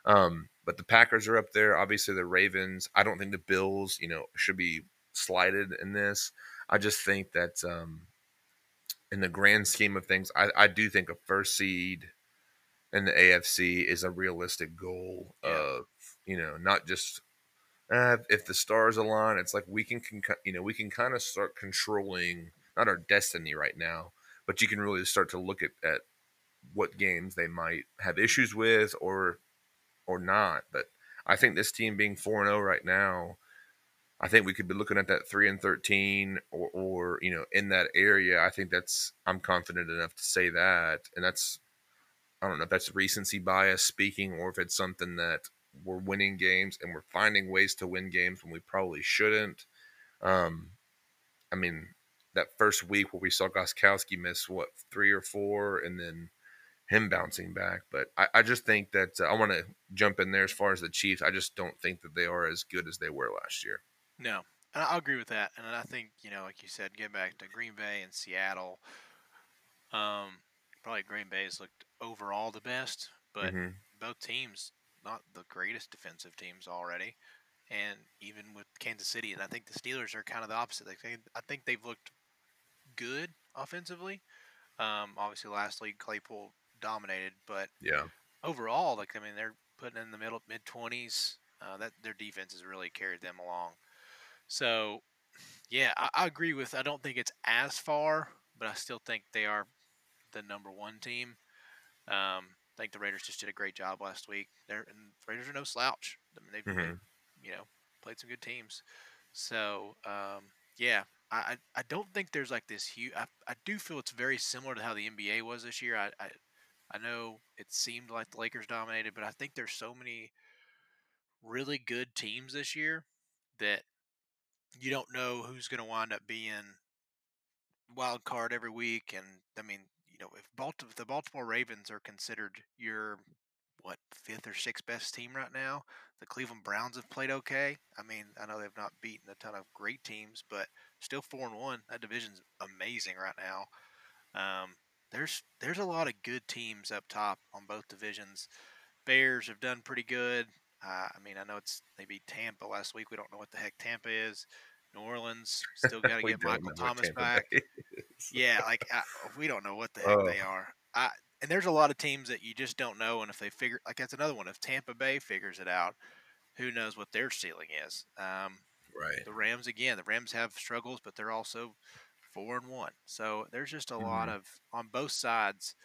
Um, but the Packers are up there. Obviously, the Ravens. I don't think the Bills, you know, should be slighted in this. I just think that um, in the grand scheme of things, I, I do think a first seed in the AFC is a realistic goal Yeah. of you know not just uh, if the stars align, it's like we can, con- you know, we can kind of start controlling not our destiny right now, but you can really start to look at, at what games they might have issues with or or not. But I think this team being four and zero right now, I think we could be looking at that three and thirteen or, or you know in that area. I think that's I'm confident enough to say that, and that's I don't know if that's recency bias speaking or if it's something that we're winning games and we're finding ways to win games when we probably shouldn't. Um, I mean, that first week where we saw Gostkowski miss what three or four, and then him bouncing back. But I, I just think that uh, I want to jump in there as far as the Chiefs. I just don't think that they are as good as they were last year. No, I'll agree with that. And I think you know, like you said, get back to Green Bay and Seattle. Um, probably Green Bay's looked overall the best, but hmm both teams not the greatest defensive teams already. And even with Kansas City, and I think the Steelers are kind of the opposite. They, I think they've looked good offensively. Um, obviously, last league Claypool dominated, but Yeah. overall, like I mean, they're putting in the middle mid twenties. Uh, that their defense has really carried them along. So yeah, I, I agree with. I don't think it's as far, but I still think they are the number one team. Um, I think the Raiders just did a great job last week. They're and the Raiders are no slouch. I mean, they've, hmm they've you know played some good teams. So um, yeah, I, I I don't think there's like this huge. I, I do feel it's very similar to how the NBA was this year. I, I I know it seemed like the Lakers dominated, but I think there's so many really good teams this year that you don't know who's going to wind up being wild card every week. And I mean, you know, if, Baltimore, the Baltimore Ravens are considered your what fifth or sixth best team right now, the Cleveland Browns have played okay. I mean, I know they've not beaten a ton of great teams, but still four and one. That division's amazing right now. Um, there's there's a lot of good teams up top on both divisions. Bears have done pretty good. Uh, I mean, I know it's they beat Tampa last week. We don't know what the heck Tampa is. New Orleans still [LAUGHS] got to get Michael Thomas back. [LAUGHS] Yeah, like I, we don't know what the heck Oh, they are. I and there's a lot of teams that you just don't know. And if they figure, like that's another one. If Tampa Bay figures it out, who knows what their ceiling is? Um, right. the Rams again. The Rams have struggles, but they're also four and one. So there's just a lot Mhm. of on both sides.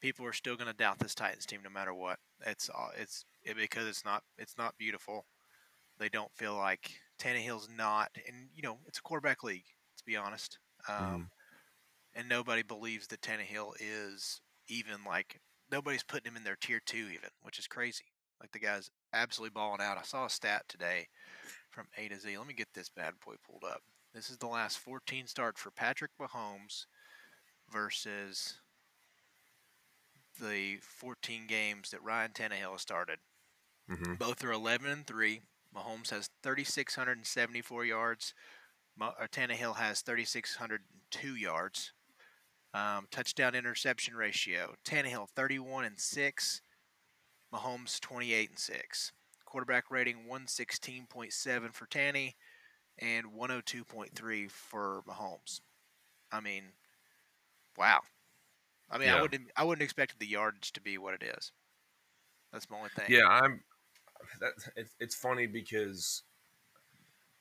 People are still going to doubt this Titans team no matter what. It's all it's it, because it's not it's not beautiful. They don't feel like Tannehill's not, and you know it's a quarterback league. To be honest, um, Mhm. and nobody believes that Tannehill is even like nobody's putting him in their tier two even, which is crazy. Like the guy's absolutely balling out. I saw a stat today from A to Z. Let me get this bad boy pulled up. This is the last 14 starts for Patrick Mahomes versus the 14 games that Ryan Tannehill has started. Mm-hmm. Both are 11 and 3. Mahomes has 3,674 yards. Mo- uh, Tannehill has 3,602 yards. Um, touchdown interception ratio: Tannehill 31 and 6. Mahomes 28 and 6. Quarterback rating 116.7 for Tanny and 102.3 for Mahomes. I mean, wow. I mean, I wouldn't I wouldn't expect the yardage to be what it is. That's my only thing. Yeah, I'm. That it's it's funny because,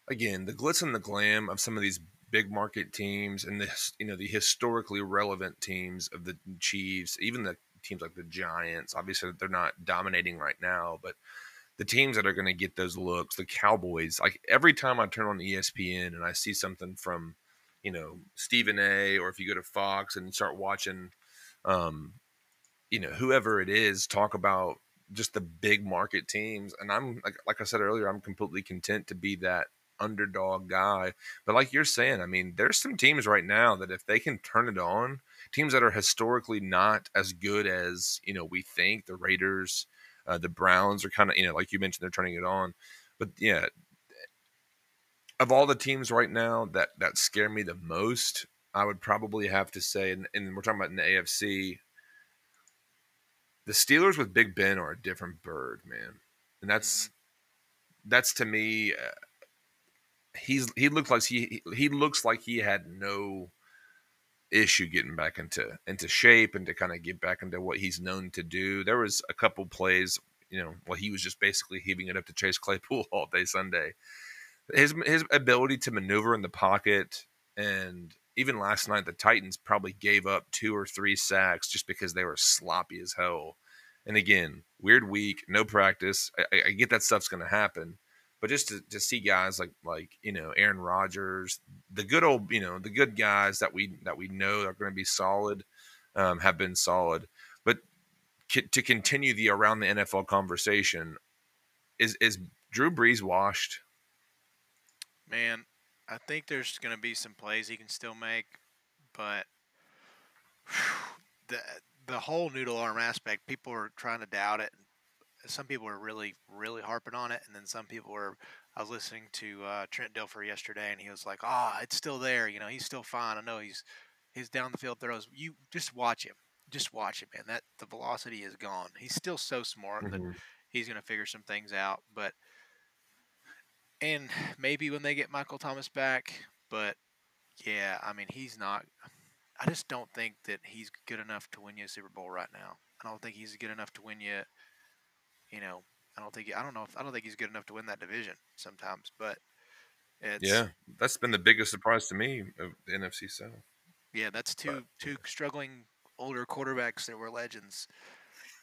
again, the glitz and the glam of some of these big market teams and the his- you know the historically relevant teams of the Chiefs, even the teams like the Giants. Obviously, they're not dominating right now, but the teams that are going to get those looks, the Cowboys. Like every time I turn on ESPN and I see something from, you know, Stephen A. or if you go to Fox and start watching, um, you know, whoever it is talk about just the big market teams and i'm like, like i said earlier i'm completely content to be that underdog guy but like you're saying i mean there's some teams right now that if they can turn it on teams that are historically not as good as you know we think the raiders uh, the browns are kind of you know like you mentioned they're turning it on but yeah of all the teams right now that that scare me the most i would probably have to say and, and we're talking about in the afc the Steelers with Big Ben are a different bird, man, and that's that's to me. Uh, he's he looks like he he looks like he had no issue getting back into into shape and to kind of get back into what he's known to do. There was a couple plays, you know, well he was just basically heaving it up to Chase Claypool [LAUGHS] all day Sunday. His his ability to maneuver in the pocket and even last night the Titans probably gave up two or three sacks just because they were sloppy as hell. And again, weird week, no practice. I, I- get that stuff's going to happen, but just to, to see guys like like you know Aaron Rodgers, the good old you know the good guys that we that we know are going to be solid, um, have been solid. But c- to continue the around the NFL conversation, is is Drew Brees washed? Man, I think there's going to be some plays he can still make, but [SIGHS] the the whole noodle arm aspect, people are trying to doubt it. Some people are really, really harping on it, and then some people were. I was listening to uh, Trent Dilfer yesterday, and he was like, "Oh, it's still there. You know, he's still fine. I know he's he's down the field throws. You just watch him. Just watch him, man. That the velocity is gone. He's still so smart that he's going to figure some things out. But and maybe when they get Michael Thomas back, but yeah, I mean he's not. I just don't think that he's good enough to win you a Super Bowl right now. I don't think he's good enough to win you. You know, I don't think I don't know if I don't think he's good enough to win that division sometimes. But it's Yeah, that's been the biggest surprise to me of the NFC South. yeah, that's two two struggling older quarterbacks that were legends.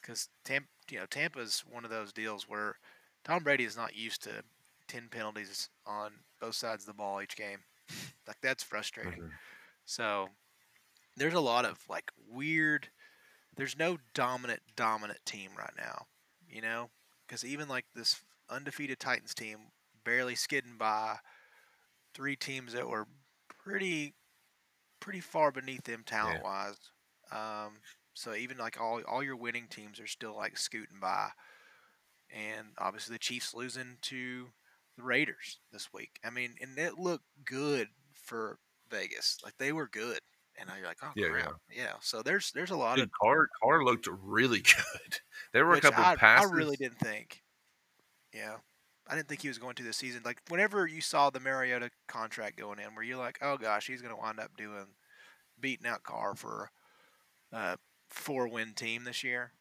Because Tampa, you know, Tampa's one of those deals where Tom Brady is not used to ten penalties on both sides of the ball each game. [LAUGHS] like that's frustrating. So there's a lot of like weird. There's no dominant dominant team right now, you know, because even like this undefeated Titans team barely skidding by three teams that were pretty pretty far beneath them talent wise. Um, so even like all all your winning teams are still like scooting by, and obviously the Chiefs losing to the Raiders this week. I mean, and it looked good for Vegas. Like they were good, and you're like, oh Yeah, crap, yeah. So there's there's a lot Dude, of Carr Carr looked really [LAUGHS] good. There were a couple I, passes. I really didn't think. Yeah. I didn't think he was going to this season. Like whenever you saw the Mariota contract going in, where you're like, oh gosh, he's going to wind up doing beating out Carr for a four win team this year.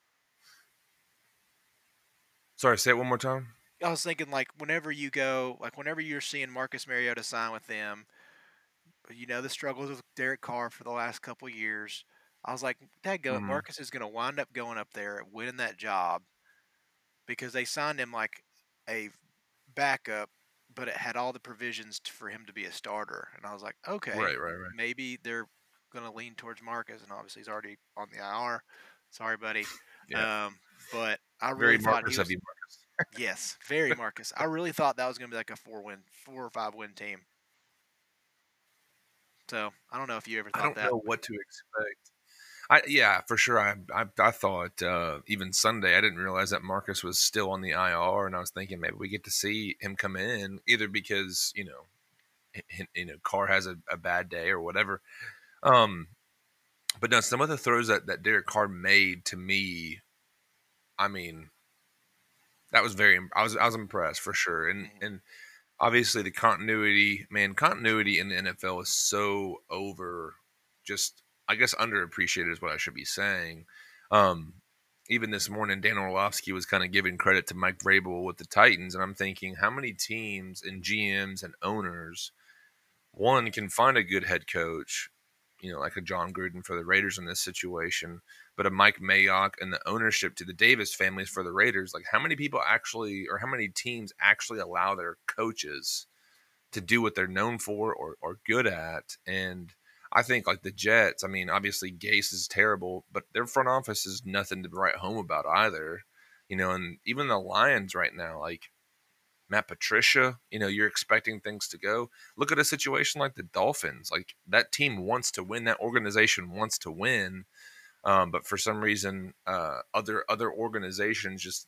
Sorry, say it one more time. I was thinking like whenever you go, like whenever you're seeing Marcus Mariota sign with them, you know the struggles with Derek Carr for the last couple years. I was like, Dad, go Mhm. Marcus is going to wind up going up there winning that job because they signed him like a backup, but it had all the provisions for him to be a starter. And I was like, okay, Right, right, right. maybe they're going to lean towards Marcus, and obviously he's already on the IR. Sorry, buddy. Yeah. Um, but I Very really thought Marcus he was. Yes, very Marcus. I really thought that was going to be like a four win, four or five win team. So I don't know if you ever I thought don't that. know what to expect. I yeah, for sure. I I, I thought uh, even Sunday I didn't realize that Marcus was still on the IR, and I was thinking maybe we get to see him come in either because you know, you know, Carr has a, a bad day or whatever. Um, but no, some of the throws that that Derek Carr made to me, I mean, that was very. I was I was impressed for sure, and Mhm. and obviously the continuity, man, continuity in the NFL is so over. Just I guess underappreciated is what I should be saying. Um, even this morning, Dan Orlovsky was kind of giving credit to Mike Vrabel with the Titans, and I'm thinking, how many teams and GMs and owners, one can find a good head coach, you know, like a Jon Gruden for the Raiders in this situation, but a Mike Mayock and the ownership to the Davis families for the Raiders. Like, how many people actually, or how many teams actually allow their coaches to do what they're known for or, or good at? And I think, like the Jets, I mean, obviously Gase is terrible, but their front office is nothing to write home about either. You know, and even the Lions right now, like Matt Patricia, you know, you're expecting things to go. Look at a situation like the Dolphins. Like that team wants to win, that organization wants to win um, but for some reason, uh, other other organizations just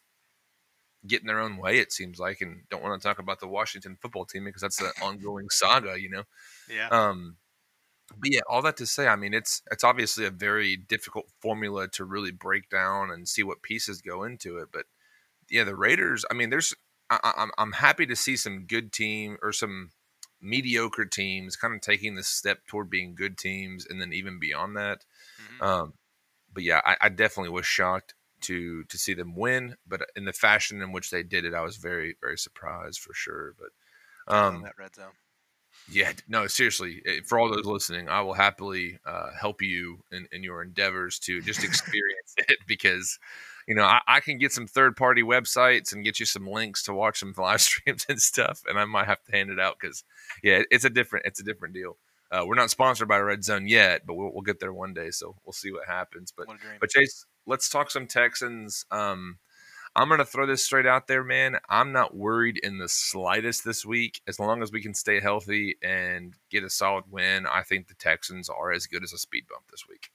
get in their own way. It seems like, and don't want to talk about the Washington football team because that's an ongoing saga, you know. Yeah. Um, but yeah, all that to say, I mean, it's it's obviously a very difficult formula to really break down and see what pieces go into it. But yeah, the Raiders. I mean, there's I, I'm I'm happy to see some good team or some mediocre teams kind of taking this step toward being good teams, and then even beyond that. Mhm. Um, but yeah, I, I definitely was shocked to to see them win. But in the fashion in which they did it, I was very very surprised for sure. But um, that red zone. yeah, no, seriously, eh, for all those listening, I will happily uh, help you in, in your endeavors to just experience [LAUGHS] it because, you know, I, I can get some third party websites and get you some links to watch some [LAUGHS] live streams and stuff, and I might have to hand it out because, yeah, it's a different it's a different deal. Uh, we're not sponsored by Red Zone yet, but we'll, we'll get there one day, so we'll see what happens. But What but Chase, let's talk some Texans. Um, I'm gonna throw this straight out there, man. I'm not worried in the slightest this week. As long as we can stay healthy and get a solid win, I think the Texans are as good as a speed bump this week.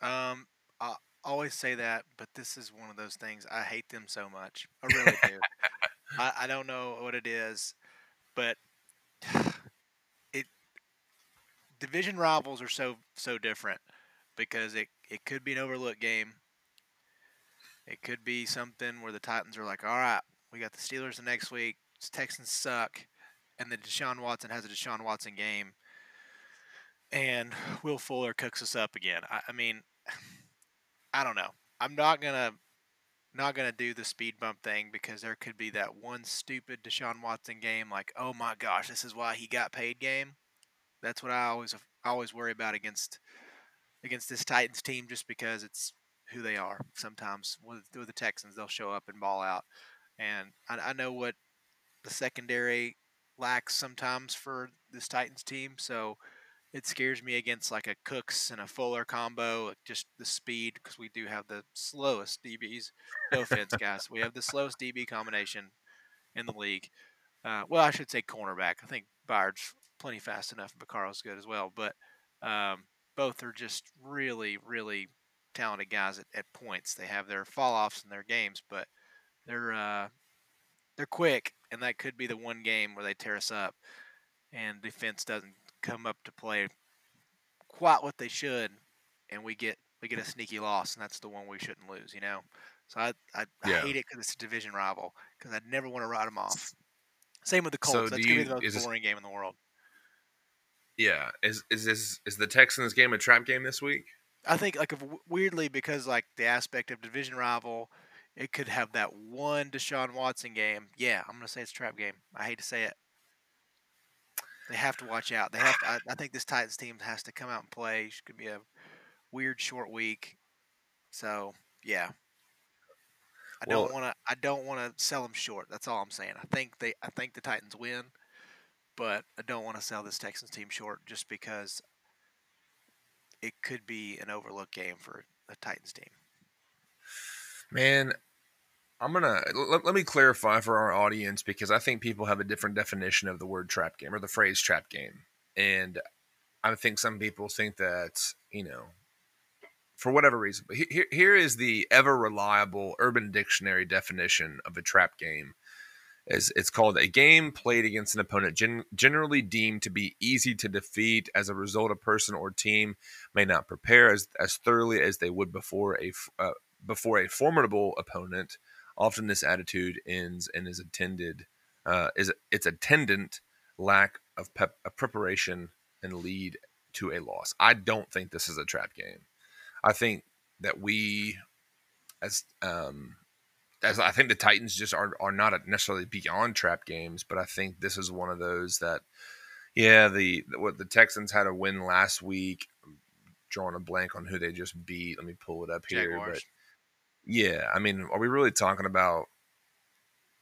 Um, I always say that, but this is one of those things. I hate them so much. I really do. [LAUGHS] I, I don't know what it is, but [SIGHS] [LAUGHS] division rivals are so so different because it it could be an overlooked game. It could be something where the Titans are like, all right, we got the Steelers the next week. Texans suck, and then Deshaun Watson has a Deshaun Watson game, and Will Fuller cooks us up again. I, I mean, [SIGHS] I don't know. I'm not gonna not gonna do the speed bump thing because there could be that one stupid Deshaun Watson game, like, oh my gosh, this is why he got paid game. That's what I always I always worry about against against this Titans team, just because it's who they are. Sometimes with, with the Texans, they'll show up and ball out, and I, I know what the secondary lacks sometimes for this Titans team, so it scares me against like a Cooks and a Fuller combo, just the speed because we do have the slowest DBs. No offense, guys, we have the slowest DB combination in the league. Uh, well, I should say cornerback. I think Byard's plenty fast enough, and Vaccaro's good as well. But um, both are just really, really talented guys at, at points. They have their fall offs in their games, but they're uh, they're quick, and that could be the one game where they tear us up, and defense doesn't come up to play quite what they should, and we get we get a sneaky loss, and that's the one we shouldn't lose. You know, so I I, I hate it because it's a division rival because I'd never want to write them off. Same with the Colts. do that's gonna you- be the most is this- boring game in the world. Yeah, is is this is the Texans game a trap game this week? I think like if, weirdly because like the aspect of division rival, it could have that one Deshaun Watson game. Yeah, I'm gonna say it's a trap game. I hate to say it. They have to watch out. They have. To, I, I think this Titans team has to come out and play. It's gonna be a weird short week. So yeah, I don't want to. I don't want to sell them short. That's all I'm saying. I think they. I think the Titans win, but I don't want to sell this Texans team short just because it could be an overlooked game for the Titans team. Man, I'm gonna let, let me clarify for our audience because I think people have a different definition of the word trap game or the phrase trap game, and I think some people think that you know, for whatever reason. But here, here is the ever reliable Urban Dictionary definition of a trap game. It's called a game played against an opponent gen- generally deemed to be easy to defeat. As a result, a person or team may not prepare as, as thoroughly as they would before a uh, before a formidable opponent. Often, this attitude ends and is attended uh, is its attendant lack of, pep- of preparation and lead to a loss. I don't think this is a trap game. I think that we, as um, as I think the Titans just are are not necessarily beyond trap games, but I think this is one of those that, yeah, the what the Texans had a win last week. I'm drawing a blank on who they just beat. Let me pull it up here, Jaguars. but yeah, I mean, are we really talking about?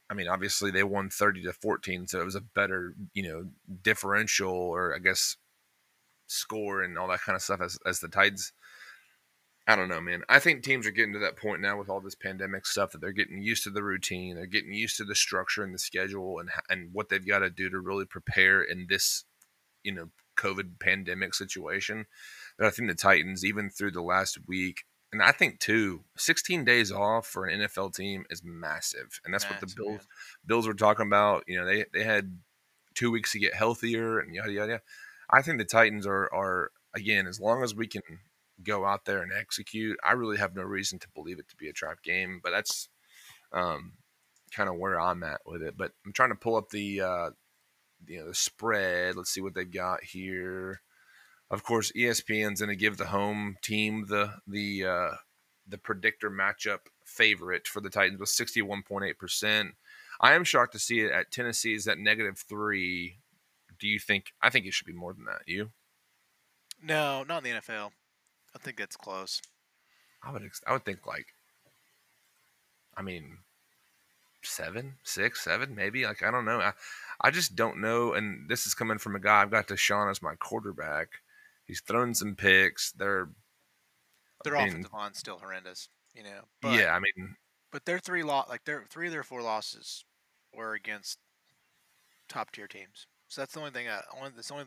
I mean, obviously they won thirty to fourteen, so it was a better, you know, differential or I guess score and all that kind of stuff as as the Titans. I don't know, man. I think teams are getting to that point now with all this pandemic stuff that they're getting used to the routine, they're getting used to the structure and the schedule and and what they've got to do to really prepare in this, you know, COVID pandemic situation. But I think the Titans, even through the last week, and I think too, 16 days off for an NFL team is massive, and that's what the Bills. Bills were talking about. You know, they they had two weeks to get healthier and yada. yada. I think the Titans are are again as long as we can go out there and execute. I really have no reason to believe it to be a trap game, but that's um, kind of where I'm at with it. But I'm trying to pull up the uh, you know the spread. Let's see what they've got here. Of course, ESPN's going to give the home team the the uh, the predictor matchup favorite for the Titans with 61.8 percent. I am shocked to see it at Tennessee's at negative three. Do you think? I think it should be more than that. You? No, not in the NFL. I think that's close. I would. ex- I would think like. I mean, seven, six, seven, maybe. Like I don't know. I, I just don't know. And this is coming from a guy I've got Deshaun as my quarterback. He's thrown some picks. They're Their I mean, offensive line's still horrendous, you know. But, yeah. I mean, but their three lot like their three of their four losses were against top tier teams. So that's the only thing I only that's the only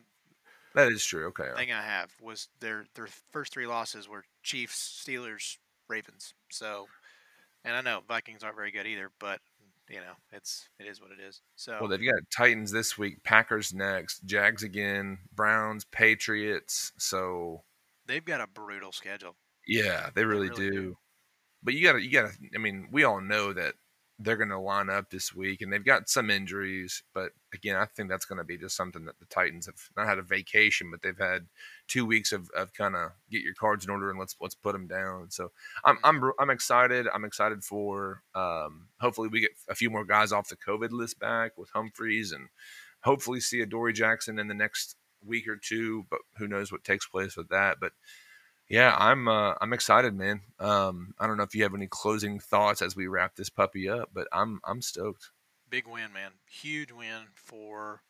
that is true. Okay. thing I have was their their first three losses were Chiefs, Steelers, Ravens. So, and I know Vikings aren't very good either, but you know it's it is what it is. So Well, they've got Titans this week, Packers next, Jags again, Browns, Patriots. So they've got a brutal schedule. Yeah, they really, really do. do. But you got to, you got to. I mean, we all know that they're going to line up this week, and they've got some injuries. But again, I think that's going to be just something that the Titans have not had a vacation, but they've had two weeks of, of kind of get your cards in order and let's let's put them down. So I'm I'm I'm excited. I'm excited for um, hopefully we get a few more guys off the COVID list back with Humphries and hopefully see Adoree Jackson in the next week or two. But who knows what takes place with that? But yeah, I'm uh, I'm excited, man. Um, I don't know if you have any closing thoughts as we wrap this puppy up, but I'm I'm stoked. Big win, man. Huge win for.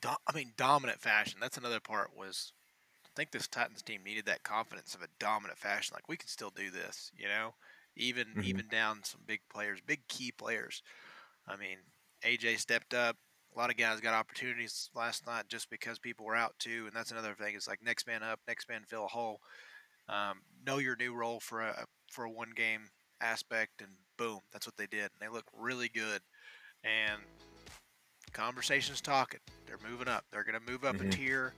Do- I mean, dominant fashion. That's another part. Was I think this Titans team needed that confidence of a dominant fashion. Like we can still do this, you know. Even Mhm. even down some big players, big key players. I mean, AJ stepped up. A lot of guys got opportunities last night just because people were out too, and that's another thing. It's like next man up, next man fill a hole. Um, know your new role for a for a one game aspect, and boom, that's what they did. And they look really good. And conversations talking. They're moving up. They're going to move up Mhm. a tier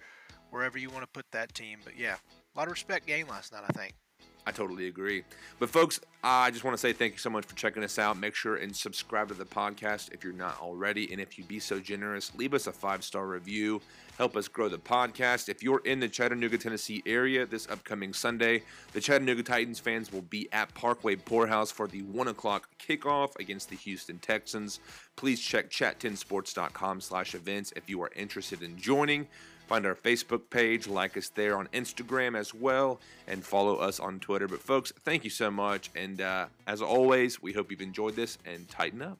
wherever you want to put that team. But yeah, a lot of respect game last night. I think. I totally agree. But folks, I just want to say thank you so much for checking us out. Make sure and subscribe to the podcast if you're not already. And if you'd be so generous, leave us a five star review. Help us grow the podcast. If you're in the Chattanooga, Tennessee area this upcoming Sunday, the Chattanooga Titans fans will be at Parkway Pourhouse for the one o'clock kickoff against the Houston Texans. Please check chat10sports.com slash events if you are interested in joining. Find our Facebook page, like us there on Instagram as well, and follow us on Twitter. But folks, thank you so much. And uh, as always, we hope you've enjoyed this and tighten up.